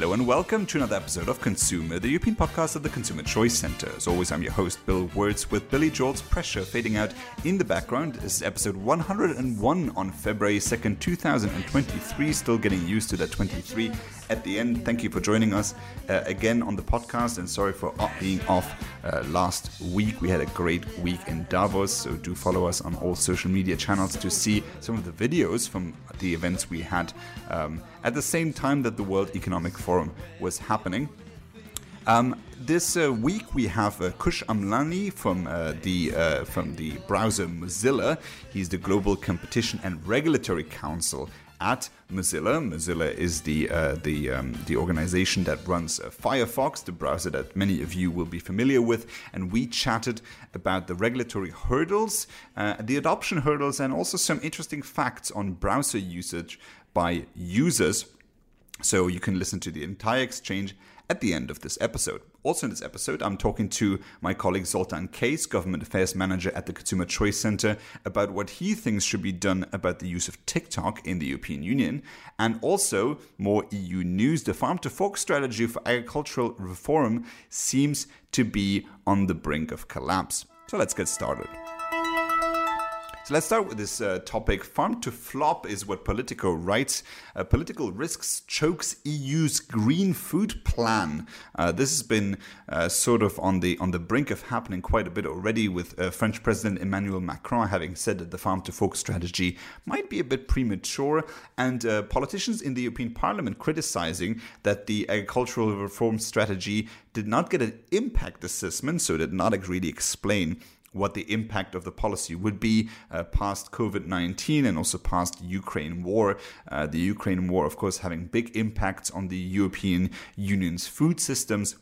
Hello and welcome to another episode of ConsEUmer, the European podcast of the Consumer Choice Centre. As always, I'm your host, Bill Wirtz, with Billy Joel's Pressure fading out in the background. This is episode 101 on February 2nd, 2023. Still getting used to that 23 at the end. Thank you for joining us uh, again on the podcast and sorry for being off uh, last week. We had a great week in Davos, so do follow us on all social media channels to see some of the videos from the events we had um, at the same time that the World Economic Forum was happening. Um, this uh, week we have uh, Kush Amlani from uh, the uh, from the browser Mozilla. He's the Global Competition and Regulatory Counsel at Mozilla. Mozilla is the uh, the um, the organization that runs uh, Firefox, the browser that many of you will be familiar with, and we chatted about the regulatory hurdles, the adoption hurdles, and also some interesting facts on browser usage by users. So you can listen to the entire exchange at the end of this episode. Also, in this episode, I'm talking to my colleague Zoltan Kész, Government Affairs Manager at the Consumer Choice Center, about what he thinks should be done about the use of TikTok in the European Union, and also more EU news. The farm to fork strategy for agricultural reform seems to be on the brink of collapse. So let's get started. So let's start with this uh, topic. Farm to flop is what Politico writes. Uh, political risks chokes EU's green food plan. Uh, this has been uh, sort of on the on the brink of happening quite a bit already, with uh, French President Emmanuel Macron having said that the farm to fork strategy might be a bit premature, and uh, politicians in the European Parliament criticizing that the agricultural reform strategy did not get an impact assessment, so did not really explain what the impact of the policy would be uh, past COVID 19 and also past Ukraine war. Uh, the Ukraine war, of course, having big impacts on the European Union's food systems.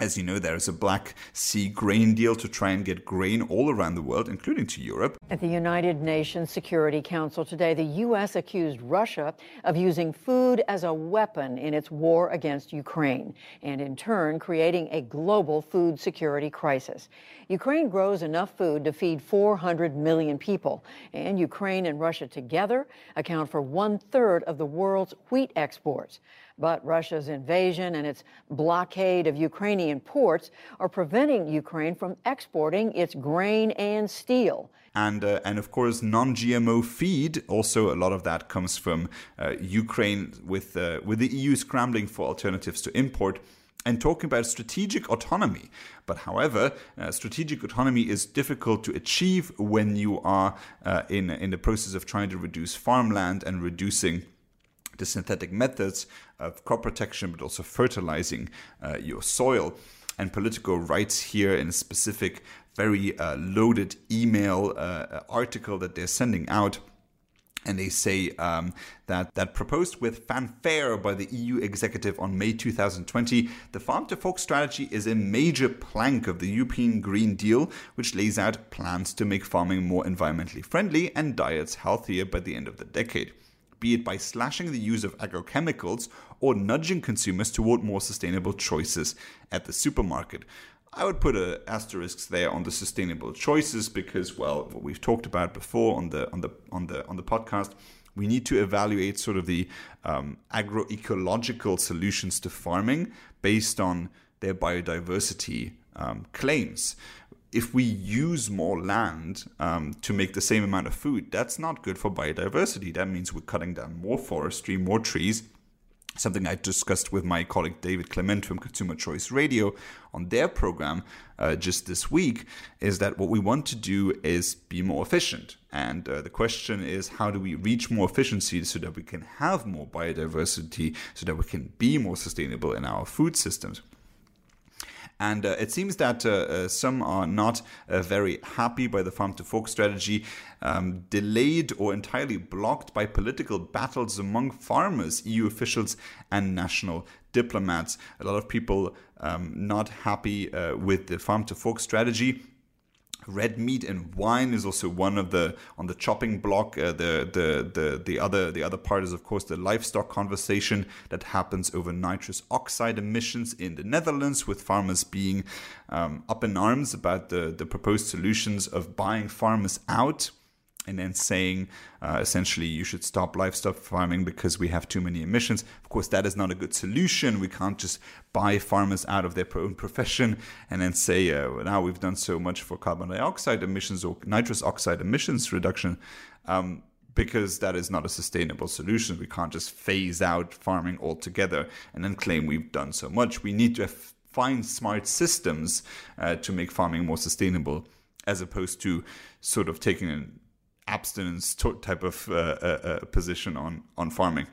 As you know, there is a Black Sea grain deal to try and get grain all around the world, including to Europe. At the United Nations Security Council today, the U.S. accused Russia of using food as a weapon in its war against Ukraine, and in turn, creating a global food security crisis. Ukraine grows enough food to feed 400 million people, and Ukraine and Russia together account for one third of the world's wheat exports. But Russia's invasion and its blockade of Ukrainian ports are preventing Ukraine from exporting its grain and steel. And, uh, and of course, non GMO feed, also a lot of that comes from uh, Ukraine with, uh, with the EU scrambling for alternatives to import and talking about strategic autonomy. But however, uh, strategic autonomy is difficult to achieve when you are uh, in, in the process of trying to reduce farmland and reducing the synthetic methods of crop protection, but also fertilizing uh, your soil. And Politico writes here in a specific, very uh, loaded email uh, article that they're sending out. And they say um, that, that proposed with fanfare by the EU executive on May 2020, the farm to fork strategy is a major plank of the European Green Deal, which lays out plans to make farming more environmentally friendly and diets healthier by the end of the decade be it by slashing the use of agrochemicals or nudging consumers toward more sustainable choices at the supermarket. I would put a asterisks there on the sustainable choices because, well, what we've talked about before on the on the on the on the podcast, we need to evaluate sort of the um, agroecological solutions to farming based on their biodiversity um, claims if we use more land um, to make the same amount of food, that's not good for biodiversity. That means we're cutting down more forestry, more trees. Something I discussed with my colleague David Clement from Consumer Choice Radio on their program uh, just this week is that what we want to do is be more efficient. And uh, the question is, how do we reach more efficiency so that we can have more biodiversity, so that we can be more sustainable in our food systems? And uh, it seems that uh, uh, some are not uh, very happy by the farm to fork strategy, um, delayed or entirely blocked by political battles among farmers, EU officials, and national diplomats. A lot of people um, not happy uh, with the farm to fork strategy red meat and wine is also one of the on the chopping block uh, the, the the the other the other part is of course the livestock conversation that happens over nitrous oxide emissions in the Netherlands with farmers being um, up in arms about the the proposed solutions of buying farmers out and then saying uh, essentially you should stop livestock farming because we have too many emissions. Of course, that is not a good solution. We can't just buy farmers out of their own profession and then say, uh, now we've done so much for carbon dioxide emissions or nitrous oxide emissions reduction. Um, because that is not a sustainable solution. We can't just phase out farming altogether and then claim we've done so much. We need to find smart systems uh, to make farming more sustainable, as opposed to sort of taking abstinence type of uh, uh, uh, position on on farming.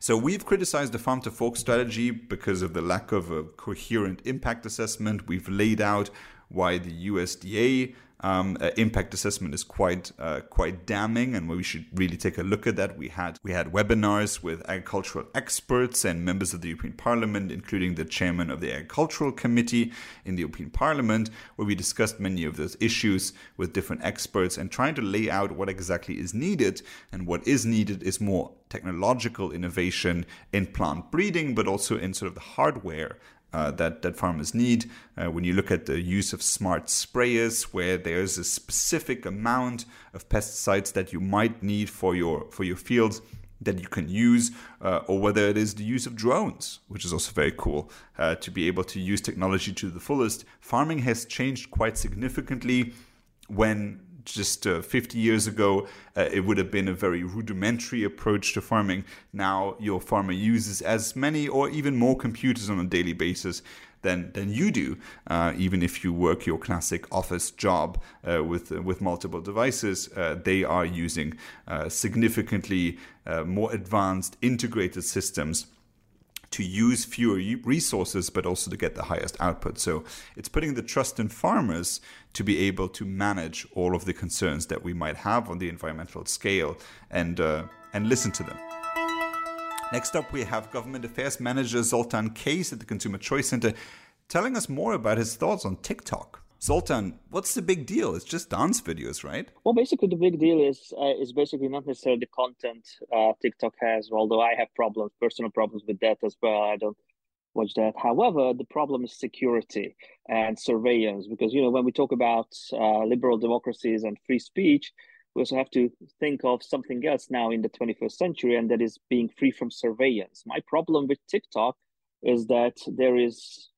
So we've criticized the farm to fork strategy because of the lack of a coherent impact assessment. We've laid out why the USDA um, uh, impact assessment is quite uh, quite damning, and we should really take a look at that. We had we had webinars with agricultural experts and members of the European Parliament, including the chairman of the Agricultural Committee in the European Parliament, where we discussed many of those issues with different experts and trying to lay out what exactly is needed. And what is needed is more technological innovation in plant breeding, but also in sort of the hardware uh, that, that farmers need. Uh, when you look at the use of smart sprayers, where there's a specific amount of pesticides that you might need for your for your fields that you can use, uh, or whether it is the use of drones, which is also very cool uh, to be able to use technology to the fullest. Farming has changed quite significantly when just uh, 50 years ago, uh, it would have been a very rudimentary approach to farming. Now, your farmer uses as many or even more computers on a daily basis than than you do, uh, even if you work your classic office job uh, with uh, with multiple devices. Uh, they are using uh, significantly uh, more advanced integrated systems to use fewer resources, but also to get the highest output. So it's putting the trust in farmers to be able to manage all of the concerns that we might have on the environmental scale and uh, and listen to them. Next up, we have Government Affairs Manager Zoltan Kész at the Consumer Choice Center telling us more about his thoughts on TikTok. Zoltan, what's the big deal? It's just dance videos, right? Well, basically, the big deal is uh, is basically not necessarily the content uh, TikTok has. Although I have problems, personal problems with that as well. I don't watch that. However, the problem is security and surveillance because you know when we talk about uh, liberal democracies and free speech, we also have to think of something else now in the 21st century, and that is being free from surveillance. My problem with TikTok is that there is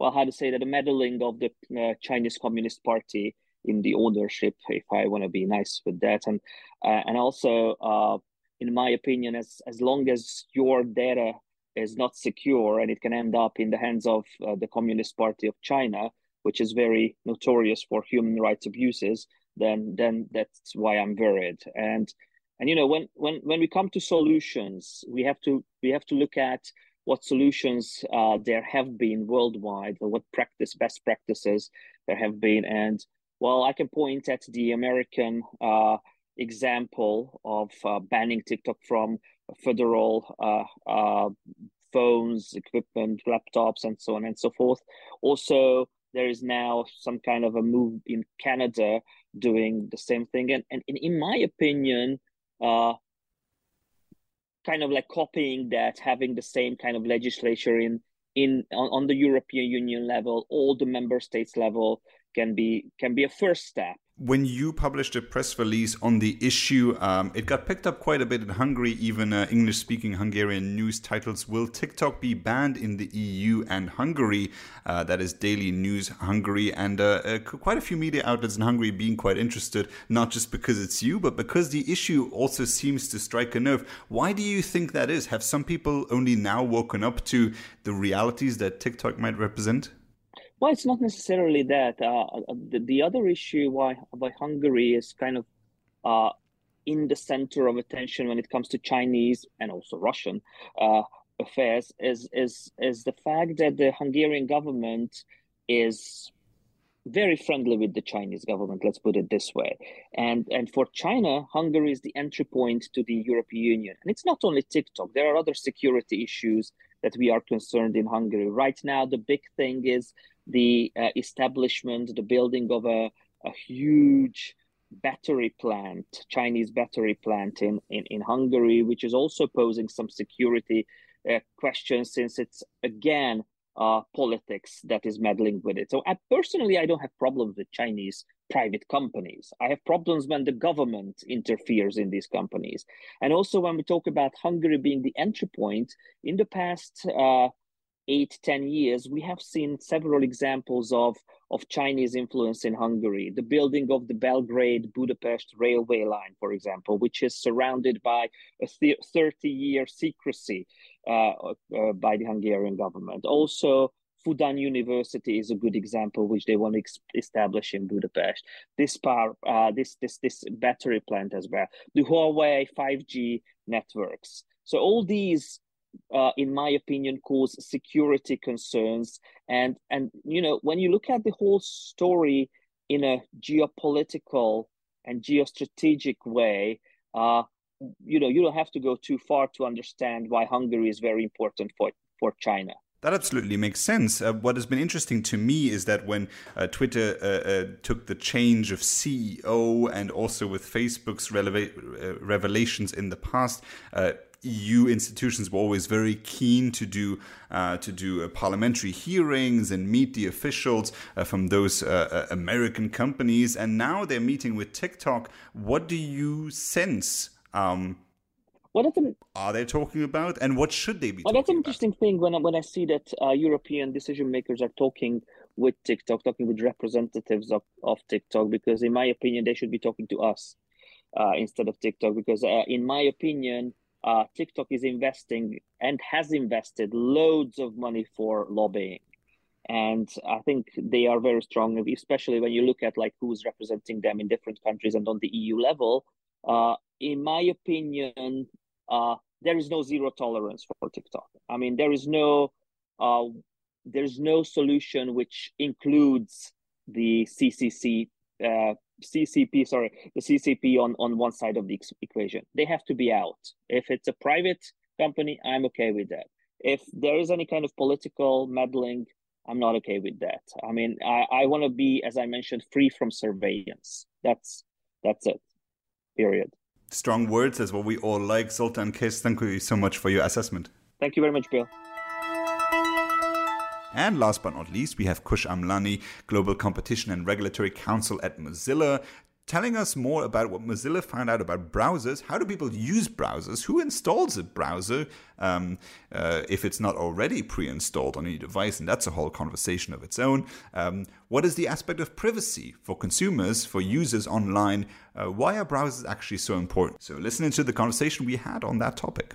well, how to say that, the meddling of the uh, Chinese Communist Party in the ownership, if I want to be nice with that, and uh, and also, uh, in my opinion, as as long as your data is not secure and it can end up in the hands of uh, the Communist Party of China, which is very notorious for human rights abuses, then then that's why I'm worried. And and you know when when when we come to solutions, we have to we have to look at what solutions uh, there have been worldwide, or what practice best practices there have been. And well, I can point at the American uh, example of uh, banning TikTok from federal uh, uh, phones, equipment, laptops, and so on and so forth. Also, there is now some kind of a move in Canada doing the same thing. And, and in my opinion, uh, kind of like copying that, having the same kind of legislature in in on, on the European Union level, all the member states level can be can be a first step when you published a press release on the issue, um, it got picked up quite a bit in Hungary. Even uh, English speaking Hungarian news titles Will TikTok be banned in the EU and Hungary? Uh, that is Daily News Hungary. And uh, uh quite a few media outlets in Hungary being quite interested, not just because it's you, but because the issue also seems to strike a nerve. Why do you think that is? Have some people only now woken up to the realities that TikTok might represent? Well, it's not necessarily that. Uh, uh, the, the other issue why why Hungary is kind of uh, in the center of attention when it comes to Chinese and also Russian uh, affairs is is is the fact that the Hungarian government is very friendly with the Chinese government. Let's put it this way. And and for China, Hungary is the entry point to the European Union. And it's not only TikTok. There are other security issues that we are concerned in Hungary right now. The big thing is the uh, establishment, the building of a, a huge battery plant, Chinese battery plant in, in, in Hungary, which is also posing some security uh, questions since it's again uh, politics that is meddling with it. So I, personally, I don't have problems with Chinese private companies. I have problems when the government interferes in these companies. And also when we talk about Hungary being the entry point, in the past uh, eight, ten years, we have seen several examples of, of Chinese influence in Hungary. The building of the Belgrade Budapest railway line, for example, which is surrounded by a 30 year secrecy uh, uh, by the Hungarian government. Also, Fudan University is a good example, which they want to establish in Budapest. This power, uh, this this this battery plant as well. The Huawei 5G networks. So all these, uh, in my opinion, cause security concerns. And and you know when you look at the whole story in a geopolitical and geostrategic way, uh, you know you don't have to go too far to understand why Hungary is very important for for China. That absolutely makes sense. Uh, what has been interesting to me is that when uh, Twitter uh, uh took the change of CEO and also with Facebook's releva- uh, revelations in the past, uh, EU institutions were always very keen to do to do parliamentary hearings and meet the officials from those American companies. And now they're meeting with TikTok. What do you sense? Um, what is an, are they talking about, and what should they be? Well, that's an interesting about? thing when I, when I see that uh, European decision makers are talking with TikTok, talking with representatives of, of TikTok, because in my opinion, they should be talking to us uh, instead of TikTok. Because uh, in my opinion, uh, TikTok is investing and has invested loads of money for lobbying, and I think they are very strong, especially when you look at like who's representing them in different countries and on the EU level. Uh, in my opinion, uh, there is no zero tolerance for TikTok. I mean, there is no uh, there's no solution which includes the CCC CCP, sorry, the CCP on on one side of the equation. They have to be out. If it's a private company, I'm okay with that. If there is any kind of political meddling, I'm not okay with that. I mean, I, I want to be, as I mentioned, free from surveillance. That's that's it. Period strong words as what we all like. Zoltan Kész, thank you so much for your assessment. Thank you very much, Bill. And last but not least, we have Kush Amlani, Global Competition and Regulatory Counsel at Mozilla, telling us more about what Mozilla found out about browsers. How do people use browsers? Who installs a browser um, uh, if it's not already pre installed on any device? And that's a whole conversation of its own. Um, what is the aspect of privacy for consumers, for users online? Uh, why are browsers actually so important? So, listening to the conversation we had on that topic.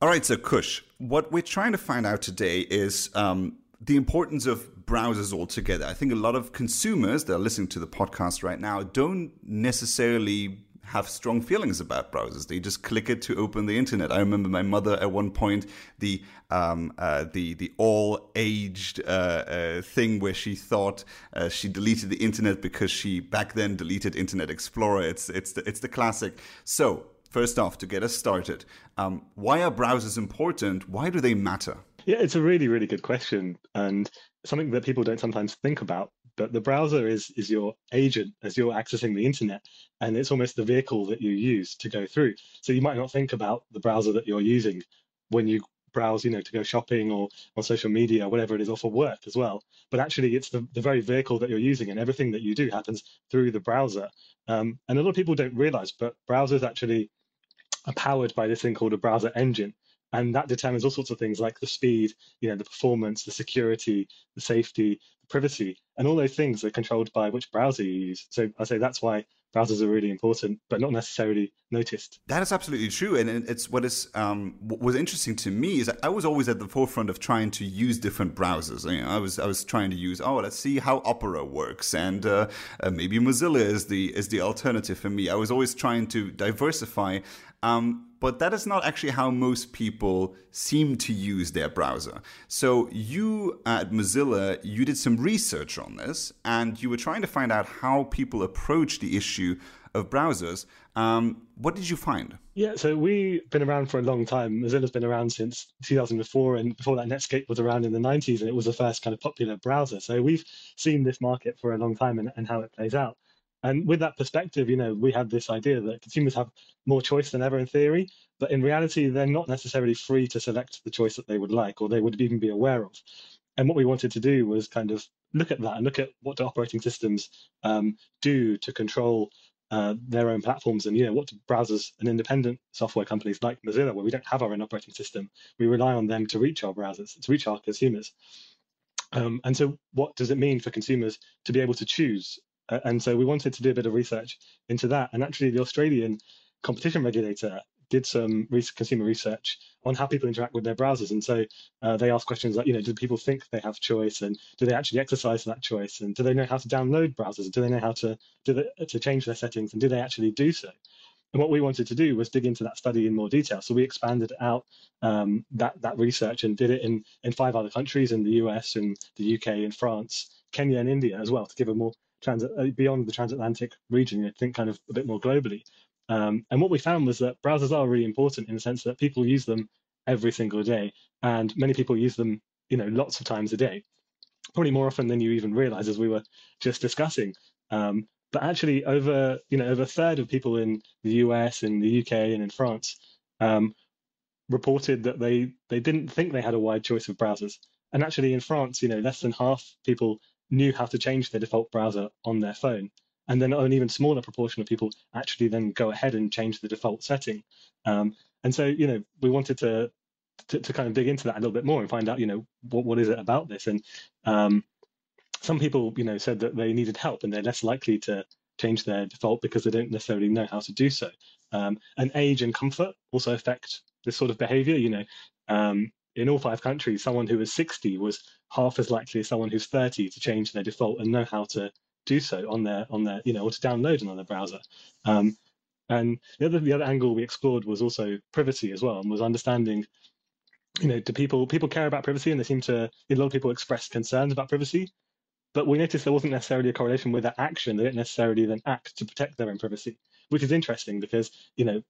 All right, so Kush, what we're trying to find out today is um, the importance of browsers altogether. I think a lot of consumers that are listening to the podcast right now don't necessarily have strong feelings about browsers. They just click it to open the internet. I remember my mother at one point the um, uh, the the all aged uh, uh, thing where she thought uh, she deleted the internet because she back then deleted Internet Explorer. It's it's the, it's the classic. So first off, to get us started, um, why are browsers important? Why do they matter? Yeah, it's a really, really good question and something that people don't sometimes think about. But the browser is is your agent as you're accessing the internet, and it's almost the vehicle that you use to go through. So you might not think about the browser that you're using when you browse, you know, to go shopping or on social media, whatever it is, or for work as well. But actually, it's the, the very vehicle that you're using, and everything that you do happens through the browser. Um, and a lot of people don't realize, but browsers actually are powered by this thing called a browser engine and that determines all sorts of things like the speed, you know, the performance, the security, the safety, the privacy, and all those things are controlled by which browser you use. So I say that's why browsers are really important, but not necessarily noticed. That is absolutely true, and it's what is um, what was interesting to me is I was always at the forefront of trying to use different browsers. You know, I was I was trying to use oh let's see how Opera works, and uh, uh, maybe Mozilla is the is the alternative for me. I was always trying to diversify. Um, but that is not actually how most people seem to use their browser. So you at Mozilla, you did some research on this, and you were trying to find out how people approach the issue of browsers. Um, what did you find? Yeah, so we've been around for a long time. Mozilla's been around since 2004, and before that, Netscape was around in the 90s, and it was the first kind of popular browser. So we've seen this market for a long time and, and how it plays out. And with that perspective, you know, we had this idea that consumers have more choice than ever in theory, but in reality, they're not necessarily free to select the choice that they would like or they would even be aware of. And what we wanted to do was kind of look at that and look at what do operating systems um, do to control uh, their own platforms and you know what do browsers and independent software companies like Mozilla, where we don't have our own operating system, we rely on them to reach our browsers, to reach our consumers. Um, and so, what does it mean for consumers to be able to choose? And so, we wanted to do a bit of research into that. And actually, the Australian competition regulator did some consumer research on how people interact with their browsers. And so uh, they asked questions like, you know, do people think they have choice, and do they actually exercise that choice, and do they know how to download browsers, And do they know how to do to change their settings, and do they actually do so? And what we wanted to do was dig into that study in more detail. So we expanded out um, that that research and did it in in five other countries in the US, in the UK, in France, Kenya, and India as well to give a more trans uh, beyond the transatlantic region. You know, think kind of a bit more globally. Um, and what we found was that browsers are really important in the sense that people use them every single day, and many people use them, you know, lots of times a day, probably more often than you even realize, as we were just discussing. Um, but actually, over you know, over a third of people in the US, in the UK, and in France um, reported that they they didn't think they had a wide choice of browsers. And actually, in France, you know, less than half people knew how to change their default browser on their phone and then an even smaller proportion of people actually then go ahead and change the default setting. Um, and so, you know, we wanted to, to, to kind of dig into that a little bit more and find out, you know, what what is it about this? And um, some people, you know, said that they needed help and they're less likely to change their default because they don't necessarily know how to do so. Um, and age and comfort also affect this sort of behavior. You know, um, in all five countries, someone who was 60 was half as likely as someone who's 30 to change their default and know how to do so on their on their you know or to download another browser. Um, and the other the other angle we explored was also privacy as well, and was understanding, you know, do people people care about privacy, and they seem to a lot of people express concerns about privacy, but we noticed there wasn't necessarily a correlation with that action. They didn't necessarily then act to protect their own privacy, which is interesting because you know.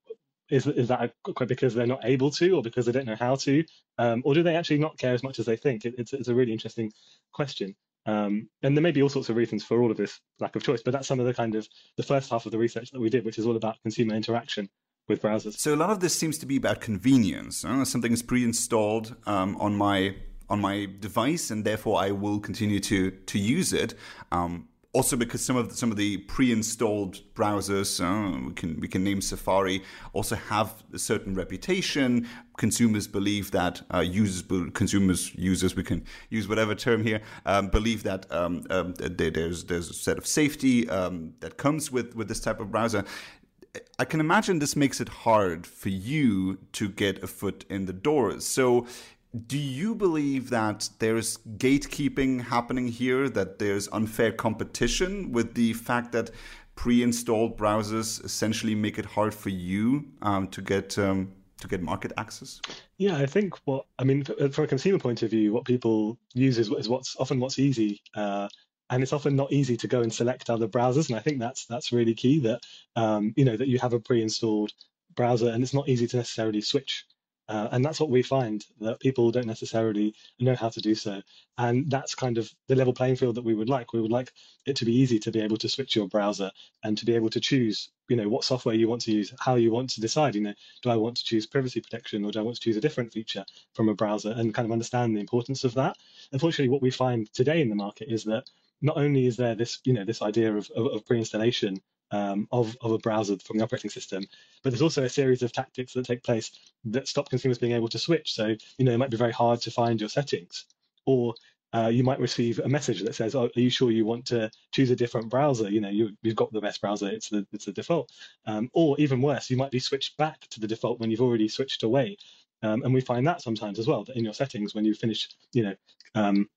Is, is that because they're not able to, or because they don't know how to, um, or do they actually not care as much as they think? It, it's, it's a really interesting question. Um, and there may be all sorts of reasons for all of this lack of choice, but that's some of the kind of the first half of the research that we did, which is all about consumer interaction with browsers. So a lot of this seems to be about convenience. Uh, something is pre-installed um, on my on my device, and therefore I will continue to to use it. Um, also because some of the, some of the pre-installed browsers, uh, we can we can name Safari, also have a certain reputation. Consumers believe that uh, users, consumers, users, we can use whatever term here, um, believe that um, um, there's there's a set of safety um, that comes with with this type of browser. I can imagine this makes it hard for you to get a foot in the door. So do you believe that there's gatekeeping happening here, that there's unfair competition with the fact that pre-installed browsers essentially make it hard for you um, to get um, to get market access? Yeah, I think what I mean from a consumer point of view, what people use is, is what's often what's easy. Uh, and it's often not easy to go and select other browsers, and I think that's that's really key. That um, you know that you have a pre-installed browser, and it's not easy to necessarily switch uh, and that's what we find that people don't necessarily know how to do so. And that's kind of the level playing field that we would like. We would like it to be easy to be able to switch your browser and to be able to choose, you know, what software you want to use, how you want to decide, you know, do I want to choose privacy protection or do I want to choose a different feature from a browser and kind of understand the importance of that. Unfortunately, what we find today in the market is that not only is there this, you know, this idea of, of, of pre-installation um, of, of a browser from the operating system. But there's also a series of tactics that take place that stop consumers being able to switch. So, you know, it might be very hard to find your settings, or uh, you might receive a message that says, "Oh, are you sure you want to choose a different browser? You know, you, have got the best browser; it's the it's the default." Um, or even worse, you might be switched back to the default when you've already switched away. Um, and we find that sometimes as well that in your settings when you finish, you know, um,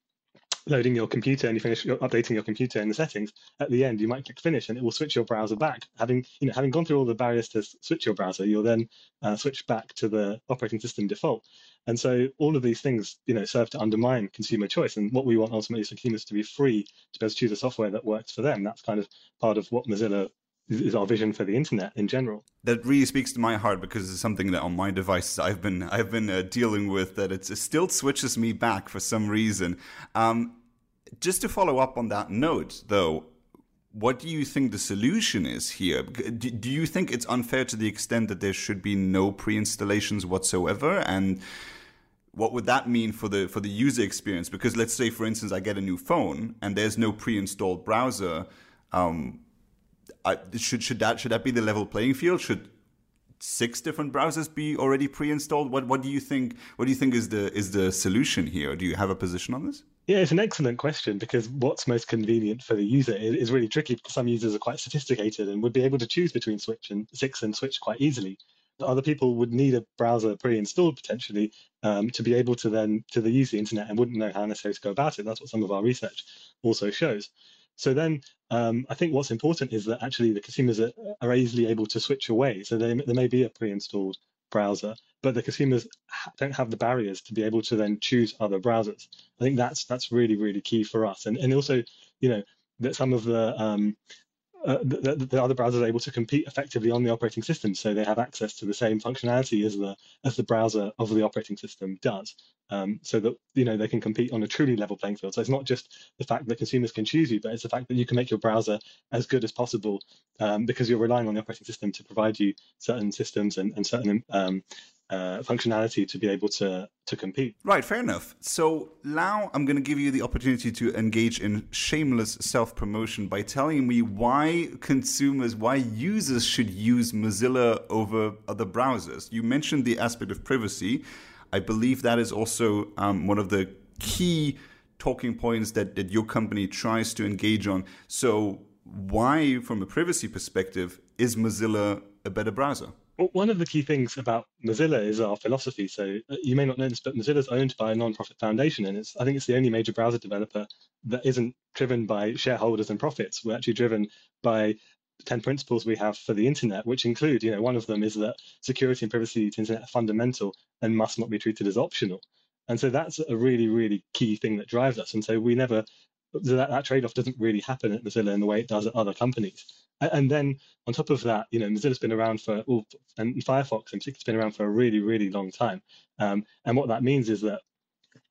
loading your computer and you finish updating your computer in the settings, at the end you might click finish and it will switch your browser back. Having you know having gone through all the barriers to switch your browser, you'll then uh, switch back to the operating system default. And so all of these things you know serve to undermine consumer choice. And what we want ultimately is for consumers to be free to be able to choose a software that works for them. That's kind of part of what Mozilla is our vision for the internet in general. That really speaks to my heart because it's something that on my devices I've been I've been uh, dealing with that it still switches me back for some reason. Um, just to follow up on that note, though, what do you think the solution is here? Do you think it's unfair to the extent that there should be no pre-installations whatsoever? And what would that mean for the for the user experience? Because let's say, for instance, I get a new phone and there's no pre-installed browser. Um, I, should should that should that be the level playing field? Should six different browsers be already pre-installed? What what do you think? What do you think is the is the solution here? Do you have a position on this? Yeah, it's an excellent question because what's most convenient for the user is, really tricky because some users are quite sophisticated and would be able to choose between Switch and Six and Switch quite easily. Other people would need a browser pre-installed potentially um, to be able to then to use the internet and wouldn't know how necessarily to go about it. That's what some of our research also shows. So then um, I think what's important is that actually the consumers are, are easily able to switch away. So they, there may be a pre-installed browser, but the consumers don't have the barriers to be able to then choose other browsers. I think that's that's really really key for us, and and also you know that some of the um, uh, the, the, other browsers are able to compete effectively on the operating system, so they have access to the same functionality as the as the browser of the operating system does, um, so that you know they can compete on a truly level playing field. So it's not just the fact that consumers can choose you, but it's the fact that you can make your browser as good as possible um, because you're relying on the operating system to provide you certain systems and, and certain um, uh, functionality to be able to to compete. Right, fair enough. So now I'm going to give you the opportunity to engage in shameless self promotion by telling me why consumers, why users should use Mozilla over other browsers. You mentioned the aspect of privacy. I believe that is also um, one of the key talking points that, that your company tries to engage on. So, why, from a privacy perspective, is Mozilla a better browser? One of the key things about Mozilla is our philosophy. So uh, you may not know this, but Mozilla is owned by a non-profit foundation, and it's I think it's the only major browser developer that isn't driven by shareholders and profits. We're actually driven by 10 principles we have for the internet, which include, you know, one of them is that security and privacy to internet are fundamental and must not be treated as optional. And so that's a really, really key thing that drives us. And so we never, that, that trade off doesn't really happen at Mozilla in the way it does at other companies. And then on top of that, you know, Mozilla's been around for, and Firefox in particular has been around for a really, really long time. Um, and what that means is that,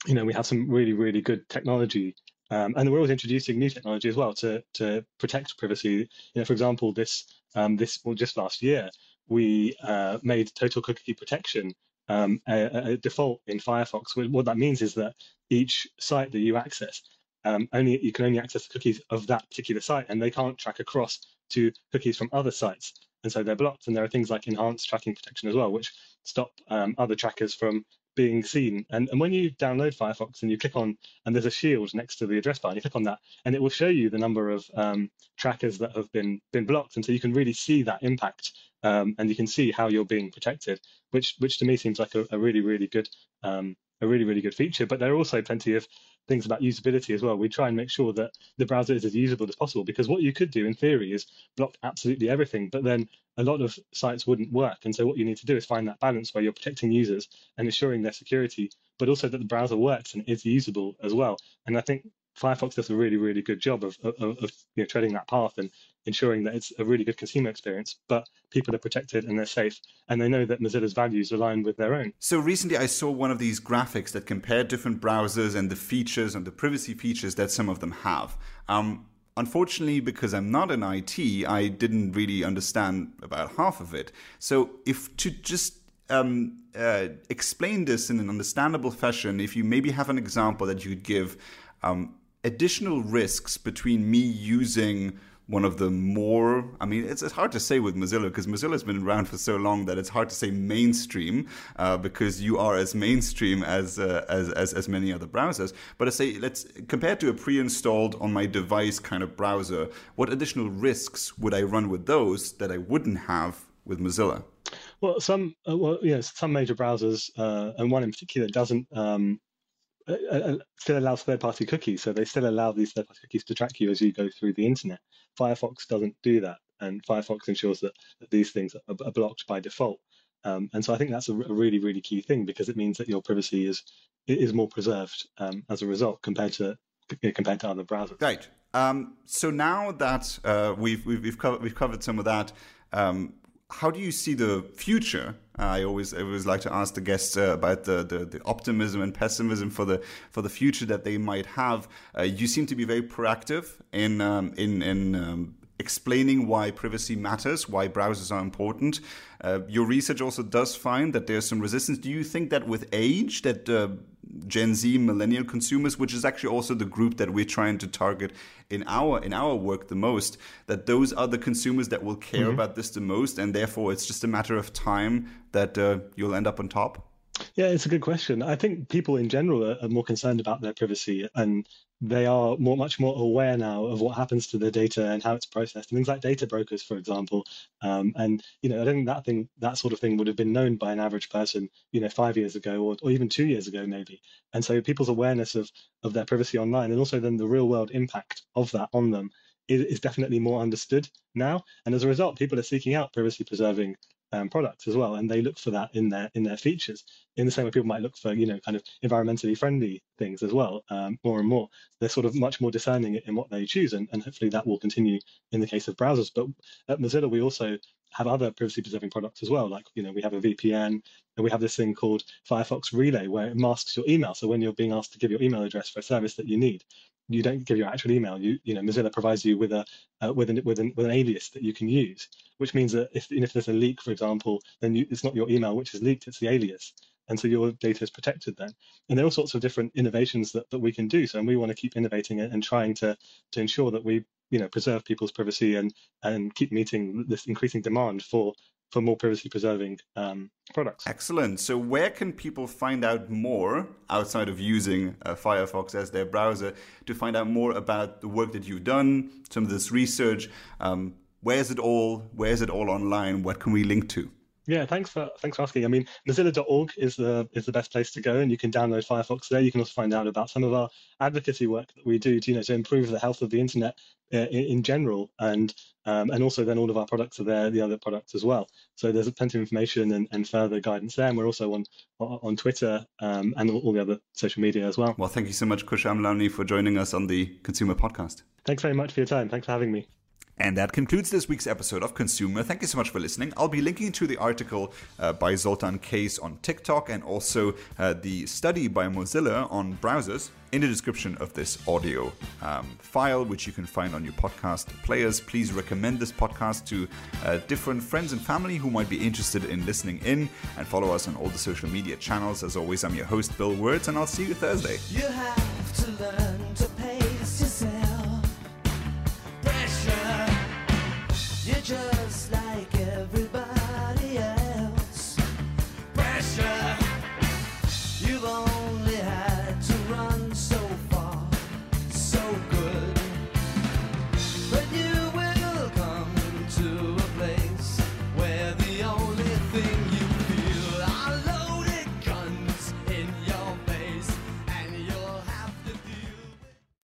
you know, we have some really, really good technology um, and we're always introducing new technology as well to to protect privacy. You know, for example, this um, this well, just last year we uh, made total cookie protection um, a, a, default in Firefox. What that means is that each site that you access, um, only you can only access the cookies of that particular site, and they can't track across to cookies from other sites. And so they're blocked. And there are things like enhanced tracking protection as well, which stop um, other trackers from being seen. And, and when you download Firefox and you click on, and there's a shield next to the address bar, and you click on that, and it will show you the number of um, trackers that have been been blocked. And so you can really see that impact, um, and you can see how you're being protected, which which to me seems like a, a really really good um, a really really good feature. But there are also plenty of things about usability as well. We try and make sure that the browser is as usable as possible because what you could do in theory is block absolutely everything, but then a lot of sites wouldn't work. And so what you need to do is find that balance where you're protecting users and ensuring their security, but also that the browser works and is usable as well. And I think Firefox does a really, really good job of, of, of you know, treading that path and ensuring that it's a really good consumer experience, but people are protected and they're safe, and they know that Mozilla's values align with their own. So recently, I saw one of these graphics that compared different browsers and the features and the privacy features that some of them have. Um, unfortunately, because I'm not in IT, I didn't really understand about half of it. So if to just um, uh, explain this in an understandable fashion, if you maybe have an example that you'd give. Um, additional risks between me using one of the more i mean it's, it's hard to say with mozilla because mozilla has been around for so long that it's hard to say mainstream uh, because you are as mainstream as, uh, as, as as many other browsers but i say let's compared to a pre-installed on my device kind of browser what additional risks would i run with those that i wouldn't have with mozilla well some uh, well yes some major browsers uh, and one in particular doesn't um, uh, uh, still allows third-party cookies, so they still allow these third-party cookies to track you as you go through the internet. Firefox doesn't do that, and Firefox ensures that, that these things are, are blocked by default. Um, and so I think that's a, a, really, really key thing because it means that your privacy is is more preserved um, as a result compared to compared to other browsers. Right. Um, so now that uh, we've, we've we've covered we've covered some of that, um, how do you see the future? I always I always like to ask the guests uh, about the, the, the optimism and pessimism for the for the future that they might have. Uh, you seem to be very proactive in um, in in um, explaining why privacy matters, why browsers are important. Uh, your research also does find that there's some resistance. Do you think that with age, that uh, Gen Z, millennial consumers, which is actually also the group that we're trying to target in our in our work the most, that those are the consumers that will care mm-hmm. about this the most, and therefore it's just a matter of time that uh, you'll end up on top. Yeah, it's a good question. I think people in general are, are more concerned about their privacy and they are more, much more aware now of what happens to their data and how it's processed. And things like data brokers, for example. Um, and you know, I don't think that thing, that sort of thing, would have been known by an average person, you know, five years ago or, or even two years ago, maybe. And so people's awareness of of their privacy online, and also then the real world impact of that on them, is, is definitely more understood now. And as a result, people are seeking out privacy preserving um, products as well, and they look for that in their in their features. In the same way, people might look for you know kind of environmentally friendly things as well, um, more and more. They're sort of much more discerning in what they choose, and, and hopefully that will continue in the case of browsers. But at Mozilla, we also have other privacy preserving products as well. Like you know we have a VPN, and we have this thing called Firefox Relay, where it masks your email. So when you're being asked to give your email address for a service that you need, you don't give your actual email. You you know Mozilla provides you with a uh, with an with an with an alias that you can use, which means that if if there's a leak, for example, then you, it's not your email which is leaked, it's the alias, and so your data is protected then. And there are all sorts of different innovations that, that we can do. So and we want to keep innovating and, and trying to to ensure that we you know preserve people's privacy and and keep meeting this increasing demand for for more privacy preserving um, products. Excellent. So, where can people find out more outside of using uh, Firefox as their browser to find out more about the work that you've done, some of this research? Um, where is it all? Where is it all online? What can we link to? Yeah, thanks for thanks for asking. I mean, Mozilla.org is the is the best place to go, and you can download Firefox there. You can also find out about some of our advocacy work that we do, to, you know, to improve the health of the internet uh, in, in, general, and um, and also then all of our products are there, the other products as well. So there's plenty of information and, and further guidance there, and we're also on on Twitter um, and all, all, the other social media as well. Well, thank you so much, Kush Amlani, for joining us on the ConsEUmer Podcast. Thanks very much for your time. Thanks for having me. And that concludes this week's episode of ConsEUmer. Thank you so much for listening. I'll be linking to the article uh, by Zoltan Kész on TikTok and also uh, the study by Mozilla on browsers in the description of this audio um, file, which you can find on your podcast players. Please recommend this podcast to uh, different friends and family who might be interested in listening in and follow us on all the social media channels. As always, I'm your host, Bill Wirtz, and I'll see you Thursday. You